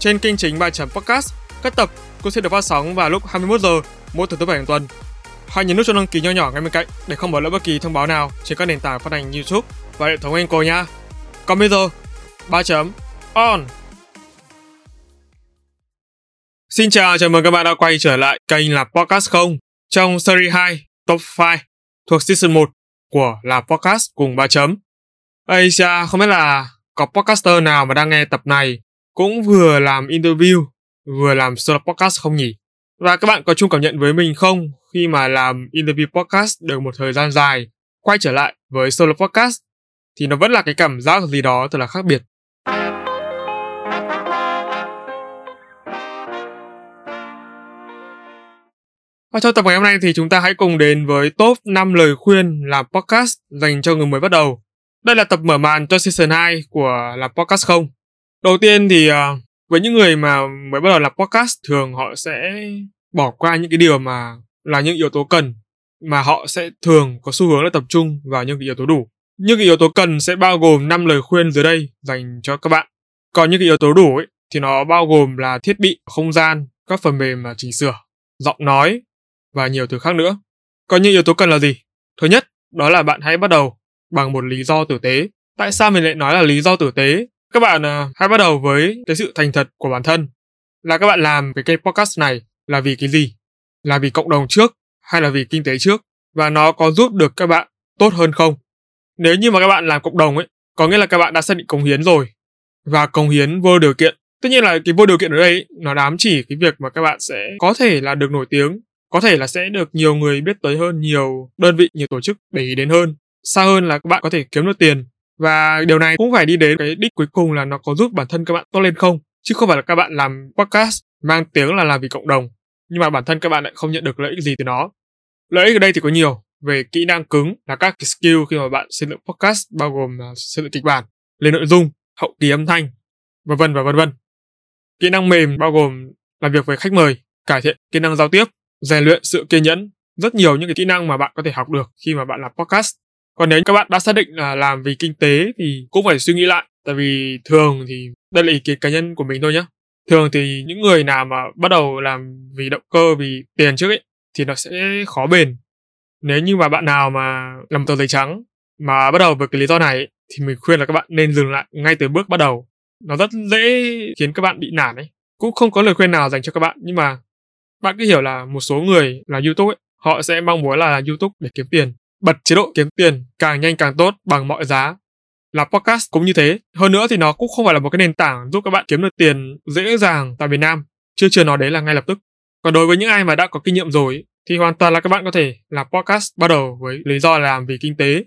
trên kênh chính bài chấm podcast, các tập cũng sẽ được phát sóng vào lúc 21 giờ mỗi thứ thứ bảy hàng tuần. Hãy nhấn nút cho đăng ký nho nhỏ ngay bên cạnh để không bỏ lỡ bất kỳ thông báo nào trên các nền tảng phát hành YouTube và hệ thống Anchor nha. Còn bây giờ, ba chấm on. Xin chào, chào mừng các bạn đã quay trở lại kênh là Podcast Không trong series 2 Top 5 thuộc season 1 của là Podcast cùng ba chấm. Ây cha, không biết là có podcaster nào mà đang nghe tập này cũng vừa làm interview, vừa làm solo podcast không nhỉ? Và các bạn có chung cảm nhận với mình không khi mà làm interview podcast được một thời gian dài, quay trở lại với solo podcast thì nó vẫn là cái cảm giác gì đó thật là khác biệt. Và trong tập ngày hôm nay thì chúng ta hãy cùng đến với top 5 lời khuyên làm podcast dành cho người mới bắt đầu. Đây là tập mở màn cho season 2 của làm podcast không. Đầu tiên thì uh, với những người mà mới bắt đầu làm podcast thường họ sẽ bỏ qua những cái điều mà là những yếu tố cần mà họ sẽ thường có xu hướng là tập trung vào những cái yếu tố đủ. Những cái yếu tố cần sẽ bao gồm 5 lời khuyên dưới đây dành cho các bạn. Còn những cái yếu tố đủ ấy, thì nó bao gồm là thiết bị, không gian, các phần mềm mà chỉnh sửa, giọng nói và nhiều thứ khác nữa. Còn những yếu tố cần là gì? Thứ nhất, đó là bạn hãy bắt đầu bằng một lý do tử tế. Tại sao mình lại nói là lý do tử tế? Các bạn uh, hãy bắt đầu với cái sự thành thật của bản thân. Là các bạn làm cái kênh podcast này là vì cái gì? Là vì cộng đồng trước hay là vì kinh tế trước? Và nó có giúp được các bạn tốt hơn không? Nếu như mà các bạn làm cộng đồng ấy, có nghĩa là các bạn đã xác định cống hiến rồi. Và cống hiến vô điều kiện. Tất nhiên là cái vô điều kiện ở đây nó đám chỉ cái việc mà các bạn sẽ có thể là được nổi tiếng, có thể là sẽ được nhiều người biết tới hơn, nhiều đơn vị, nhiều tổ chức để ý đến hơn. Xa hơn là các bạn có thể kiếm được tiền và điều này cũng phải đi đến cái đích cuối cùng là nó có giúp bản thân các bạn tốt lên không? Chứ không phải là các bạn làm podcast mang tiếng là làm vì cộng đồng, nhưng mà bản thân các bạn lại không nhận được lợi ích gì từ nó. Lợi ích ở đây thì có nhiều, về kỹ năng cứng là các cái skill khi mà bạn xây dựng podcast bao gồm là xây dựng kịch bản, lên nội dung, hậu kỳ âm thanh, vân vân và vân vân. Kỹ năng mềm bao gồm làm việc với khách mời, cải thiện kỹ năng giao tiếp, rèn luyện sự kiên nhẫn. Rất nhiều những cái kỹ năng mà bạn có thể học được khi mà bạn làm podcast còn nếu các bạn đã xác định là làm vì kinh tế thì cũng phải suy nghĩ lại. Tại vì thường thì đây là ý kiến cá nhân của mình thôi nhé thường thì những người nào mà bắt đầu làm vì động cơ vì tiền trước ấy thì nó sẽ khó bền. Nếu như mà bạn nào mà làm tờ giấy trắng mà bắt đầu với cái lý do này ấy, thì mình khuyên là các bạn nên dừng lại ngay từ bước bắt đầu. Nó rất dễ khiến các bạn bị nản ấy. Cũng không có lời khuyên nào dành cho các bạn nhưng mà bạn cứ hiểu là một số người là youtube ấy họ sẽ mong muốn là youtube để kiếm tiền bật chế độ kiếm tiền càng nhanh càng tốt bằng mọi giá. Là podcast cũng như thế. Hơn nữa thì nó cũng không phải là một cái nền tảng giúp các bạn kiếm được tiền dễ dàng tại Việt Nam. Chưa chưa nói đấy là ngay lập tức. Còn đối với những ai mà đã có kinh nghiệm rồi thì hoàn toàn là các bạn có thể làm podcast bắt đầu với lý do là làm vì kinh tế.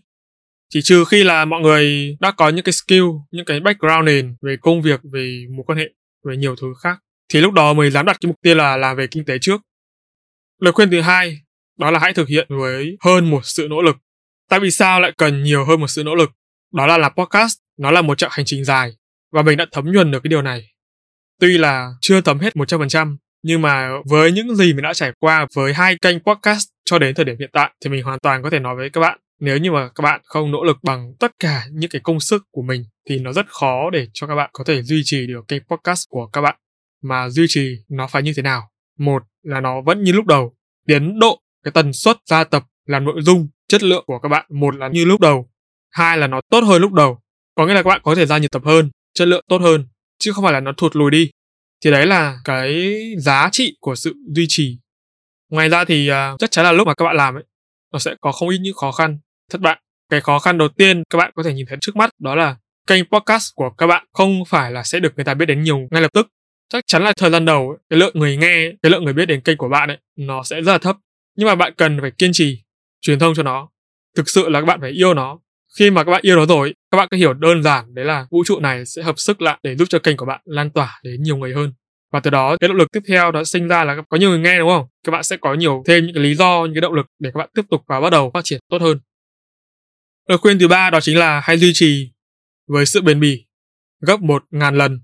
Chỉ trừ khi là mọi người đã có những cái skill, những cái background nền về công việc, về mối quan hệ, về nhiều thứ khác. Thì lúc đó mới dám đặt cái mục tiêu là làm về kinh tế trước. Lời khuyên thứ hai đó là hãy thực hiện với hơn một sự nỗ lực. Tại vì sao lại cần nhiều hơn một sự nỗ lực? Đó là làm podcast, nó là một chặng hành trình dài và mình đã thấm nhuần được cái điều này. Tuy là chưa thấm hết 100%, nhưng mà với những gì mình đã trải qua với hai kênh podcast cho đến thời điểm hiện tại thì mình hoàn toàn có thể nói với các bạn nếu như mà các bạn không nỗ lực bằng tất cả những cái công sức của mình thì nó rất khó để cho các bạn có thể duy trì được kênh podcast của các bạn mà duy trì nó phải như thế nào một là nó vẫn như lúc đầu tiến độ cái tần suất ra tập làm nội dung chất lượng của các bạn một là như lúc đầu hai là nó tốt hơn lúc đầu. Có nghĩa là các bạn có thể ra nhiều tập hơn chất lượng tốt hơn chứ không phải là nó thụt lùi đi. Thì đấy là cái giá trị của sự duy trì. Ngoài ra thì uh, chắc chắn là lúc mà các bạn làm ấy nó sẽ có không ít những khó khăn. Thất bại. Cái khó khăn đầu tiên các bạn có thể nhìn thấy trước mắt đó là kênh podcast của các bạn không phải là sẽ được người ta biết đến nhiều ngay lập tức. Chắc chắn là thời gian đầu cái lượng người nghe cái lượng người biết đến kênh của bạn ấy nó sẽ rất là thấp nhưng mà bạn cần phải kiên trì truyền thông cho nó. Thực sự là các bạn phải yêu nó. Khi mà các bạn yêu nó rồi, các bạn có hiểu đơn giản đấy là vũ trụ này sẽ hợp sức lại để giúp cho kênh của bạn lan tỏa đến nhiều người hơn. Và từ đó, cái động lực tiếp theo đó sinh ra là có nhiều người nghe đúng không? Các bạn sẽ có nhiều thêm những cái lý do, những cái động lực để các bạn tiếp tục và bắt đầu phát triển tốt hơn. Lời khuyên thứ ba đó chính là hãy duy trì với sự bền bỉ gấp một ngàn lần.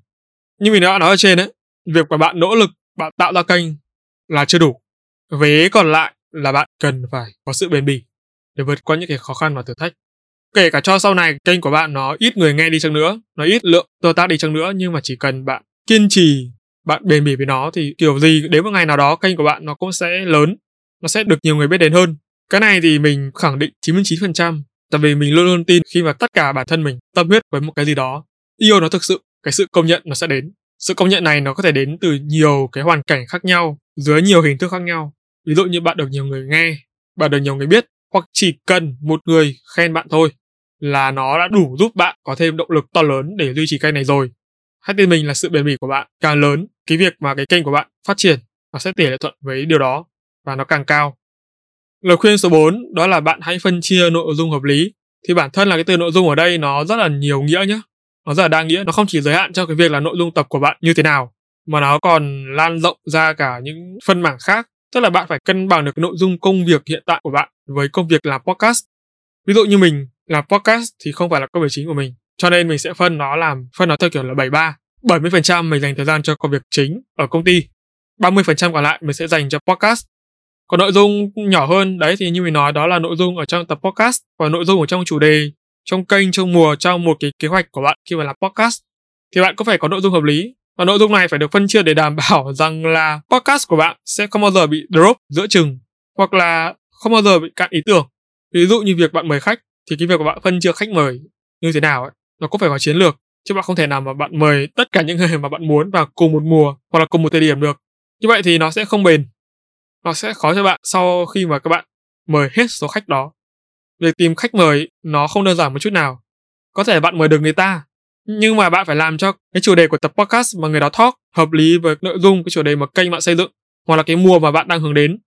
Như mình đã nói ở trên đấy việc mà bạn nỗ lực, bạn tạo ra kênh là chưa đủ. Vế còn lại là bạn cần phải có sự bền bỉ để vượt qua những cái khó khăn và thử thách. Kể cả cho sau này, kênh của bạn nó ít người nghe đi chăng nữa, nó ít lượng tương tác đi chăng nữa, nhưng mà chỉ cần bạn kiên trì, bạn bền bỉ với nó thì kiểu gì, đến một ngày nào đó, kênh của bạn nó cũng sẽ lớn, nó sẽ được nhiều người biết đến hơn. Cái này thì mình khẳng định 99% tại vì mình luôn luôn tin khi mà tất cả bản thân mình tâm huyết với một cái gì đó, yêu nó thực sự, cái sự công nhận nó sẽ đến. Sự công nhận này nó có thể đến từ nhiều cái hoàn cảnh khác nhau, dưới nhiều hình thức khác nhau ví dụ như bạn được nhiều người nghe, bạn được nhiều người biết, hoặc chỉ cần một người khen bạn thôi là nó đã đủ giúp bạn có thêm động lực to lớn để duy trì kênh này rồi. Hãy tin mình là sự bền bỉ của bạn càng lớn, cái việc mà cái kênh của bạn phát triển, nó sẽ tỷ lệ thuận với điều đó và nó càng cao. Lời khuyên số 4 đó là bạn hãy phân chia nội dung hợp lý. Thì bản thân là cái từ nội dung ở đây nó rất là nhiều nghĩa nhé nó rất là đa nghĩa, nó không chỉ giới hạn cho cái việc là nội dung tập của bạn như thế nào, mà nó còn lan rộng ra cả những phân mảng khác tức là bạn phải cân bằng được cái nội dung công việc hiện tại của bạn với công việc làm podcast. Ví dụ như mình làm podcast thì không phải là công việc chính của mình, cho nên mình sẽ phân nó làm, phân nó theo kiểu là 73 70% mình dành thời gian cho công việc chính ở công ty 30% còn lại mình sẽ dành cho podcast. Còn nội dung nhỏ hơn, đấy thì như mình nói, đó là nội dung ở trong tập podcast và nội dung ở trong chủ đề, trong kênh, trong mùa, trong một cái kế hoạch của bạn khi mà làm podcast. Thì bạn cũng phải có nội dung hợp lý và nội dung này phải được phân chia để đảm bảo rằng là podcast của bạn sẽ không bao giờ bị drop giữa chừng hoặc là không bao giờ bị cạn ý tưởng. Ví dụ như việc bạn mời khách thì cái việc của bạn phân chia khách mời như thế nào ấy, nó cũng phải có chiến lược, chứ bạn không thể nào mà bạn mời tất cả những người mà bạn muốn vào cùng một mùa hoặc là cùng một thời điểm được. Như vậy thì nó sẽ không bền. Nó sẽ khó cho bạn sau khi mà các bạn mời hết số khách đó. Việc tìm khách mời nó không đơn giản một chút nào. Có thể bạn mời được người ta nhưng mà bạn phải làm cho cái chủ đề của tập podcast mà người đó talk hợp lý với nội dung, cái chủ đề mà kênh bạn xây dựng, hoặc là cái mùa mà bạn đang hướng đến.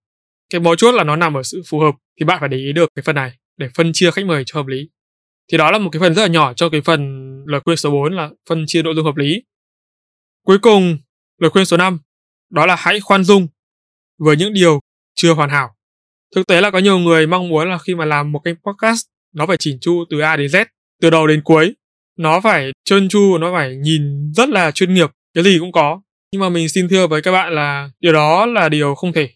Cái mấu chốt là nó nằm ở sự phù hợp, thì bạn phải để ý được cái phần này để phân chia khách mời cho hợp lý. Thì đó là một cái phần rất là nhỏ cho cái phần lời khuyên số 4 là phân chia nội dung hợp lý. Cuối cùng, lời khuyên số 5 đó là hãy khoan dung với những điều chưa hoàn hảo. Thực tế là có nhiều người mong muốn là khi mà làm một kênh podcast, nó phải chỉnh chu từ A đến Z, từ đầu đến cuối nó phải trơn tru, nó phải nhìn rất là chuyên nghiệp, cái gì cũng có. Nhưng mà mình xin thưa với các bạn là điều đó là điều không thể,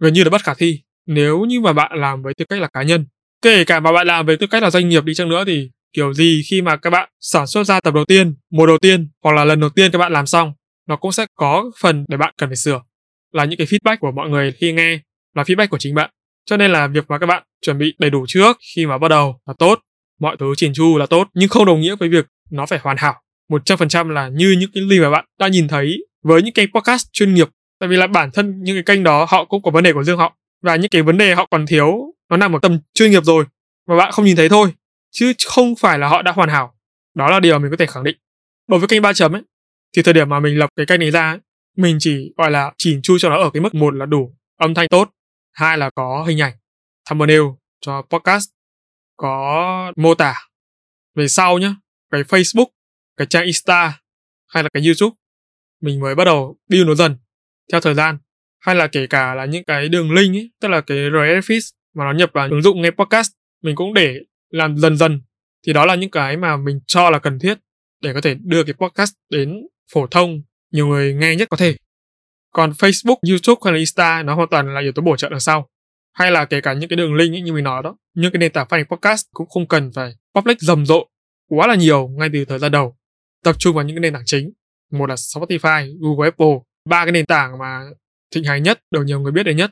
gần như là bất khả thi. Nếu như mà bạn làm với tư cách là cá nhân, kể cả mà bạn làm với tư cách là doanh nghiệp đi chăng nữa thì kiểu gì khi mà các bạn sản xuất ra tập đầu tiên, mùa đầu tiên hoặc là lần đầu tiên các bạn làm xong, nó cũng sẽ có phần để bạn cần phải sửa. Là những cái feedback của mọi người khi nghe là feedback của chính bạn. Cho nên là việc mà các bạn chuẩn bị đầy đủ trước khi mà bắt đầu là tốt mọi thứ chỉn chu là tốt nhưng không đồng nghĩa với việc nó phải hoàn hảo. 100% là như những cái link mà bạn đã nhìn thấy với những kênh podcast chuyên nghiệp. Tại vì là bản thân những cái kênh đó họ cũng có vấn đề của riêng họ. Và những cái vấn đề họ còn thiếu nó nằm ở tầm chuyên nghiệp rồi mà bạn không nhìn thấy thôi chứ không phải là họ đã hoàn hảo. Đó là điều mình có thể khẳng định. Đối với kênh ba chấm ấy thì thời điểm mà mình lập cái kênh này ra ấy, mình chỉ gọi là chỉn chu cho nó ở cái mức một là đủ âm thanh tốt hai là có hình ảnh thumbnail cho podcast có mô tả về sau nhé, cái facebook cái trang insta hay là cái youtube. Mình mới bắt đầu build nó dần theo thời gian. Hay là kể cả là những cái đường link ấy tức là cái RSS mà nó nhập vào ứng dụng nghe podcast mình cũng để làm dần dần. Thì đó là những cái mà mình cho là cần thiết để có thể đưa cái podcast đến phổ thông nhiều người nghe nhất có thể. Còn Facebook, YouTube hay là Insta nó hoàn toàn là yếu tố bổ trợ đằng sau hay là kể cả những cái đường link ấy, như mình nói đó những cái nền tảng phát hành podcast cũng không cần phải public rầm rộ quá là nhiều ngay từ thời gian đầu. Tập trung vào những cái nền tảng chính. Một là Spotify, Google, Apple ba cái nền tảng mà thịnh hành nhất được nhiều người biết đến nhất.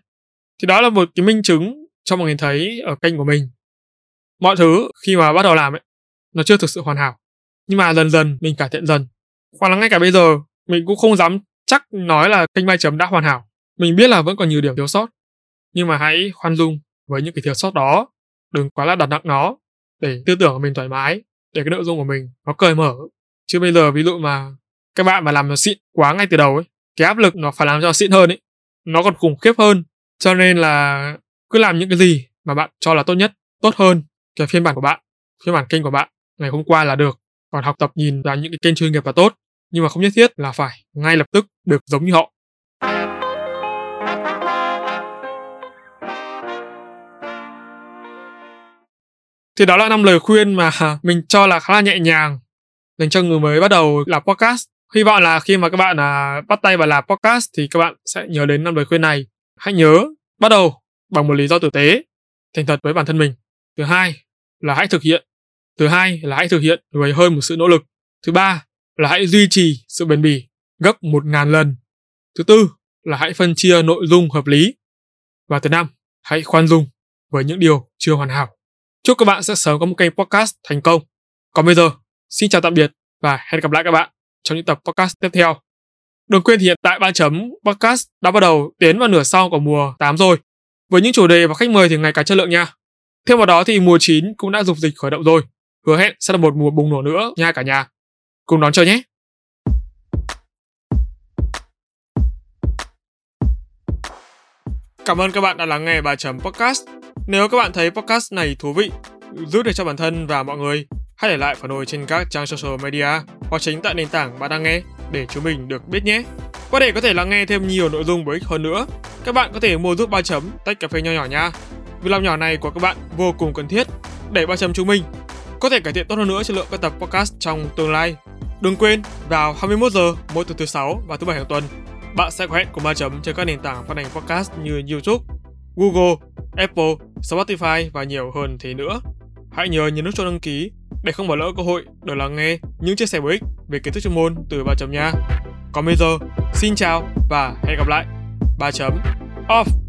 Thì đó là một cái minh chứng cho mọi người thấy ở kênh của mình. Mọi thứ khi mà bắt đầu làm ấy nó chưa thực sự hoàn hảo. Nhưng mà dần dần mình cải thiện dần. Hoặc là ngay cả bây giờ mình cũng không dám chắc nói là kênh mai chấm đã hoàn hảo. Mình biết là vẫn còn nhiều điểm thiếu sót nhưng mà hãy khoan dung với những cái thiếu sót đó. Đừng quá là đặt nặng nó để tư tưởng của mình thoải mái để cái nội dung của mình nó cởi mở. Chứ bây giờ ví dụ mà các bạn mà làm nó xịn quá ngay từ đầu ấy cái áp lực nó phải làm cho xịn hơn ấy. Nó còn khủng khiếp hơn. Cho nên là cứ làm những cái gì mà bạn cho là tốt nhất tốt hơn cái phiên bản của bạn phiên bản kênh của bạn. Ngày hôm qua là được. Còn học tập nhìn vào những cái kênh chuyên nghiệp là tốt, nhưng mà không nhất thiết là phải ngay lập tức được giống như họ. Thì đó là năm lời khuyên mà mình cho là khá là nhẹ nhàng dành cho người mới bắt đầu làm podcast. Hy vọng là khi mà các bạn à, bắt tay vào làm podcast thì các bạn sẽ nhớ đến năm lời khuyên này. Hãy nhớ bắt đầu bằng một lý do tử tế, thành thật với bản thân mình. Thứ hai là hãy thực hiện. Thứ hai là hãy thực hiện với hơi một sự nỗ lực. Thứ ba là hãy duy trì sự bền bỉ gấp một ngàn lần. Thứ tư là hãy phân chia nội dung hợp lý. Và thứ năm, hãy khoan dung với những điều chưa hoàn hảo. Chúc các bạn sẽ sớm có một kênh podcast thành công. Còn bây giờ, xin chào tạm biệt và hẹn gặp lại các bạn trong những tập podcast tiếp theo. Đừng quên thì hiện tại ba chấm podcast đã bắt đầu tiến vào nửa sau của mùa 8 rồi. Với những chủ đề và khách mời thì ngày càng chất lượng nha. Thêm vào đó thì mùa 9 cũng đã dục dịch khởi động rồi. Hứa hẹn sẽ là một mùa bùng nổ nữa nha cả nhà. Cùng đón chờ nhé. Cảm ơn các bạn đã lắng nghe bài chấm podcast. Nếu các bạn thấy podcast này thú vị, giúp được cho bản thân và mọi người, hãy để lại phản hồi trên các trang social media hoặc chính tại nền tảng bạn đang nghe để chúng mình được biết nhé. Và để có thể lắng nghe thêm nhiều nội dung bổ ích hơn nữa, các bạn có thể mua giúp ba chấm tách cà phê nho nhỏ nha. Việc làm nhỏ này của các bạn vô cùng cần thiết để ba chấm chúng mình có thể cải thiện tốt hơn nữa chất lượng các tập podcast trong tương lai. Đừng quên vào 21 giờ mỗi tuần thứ sáu và thứ bảy hàng tuần, bạn sẽ có hẹn cùng ba chấm trên các nền tảng phát hành podcast như YouTube, Google, Apple, Spotify và nhiều hơn thế nữa. Hãy nhớ nhấn nút cho đăng ký để không bỏ lỡ cơ hội được lắng nghe những chia sẻ bổ ích về kiến thức chuyên môn từ ba chấm nha. Còn bây giờ, xin chào và hẹn gặp lại. ba chấm off.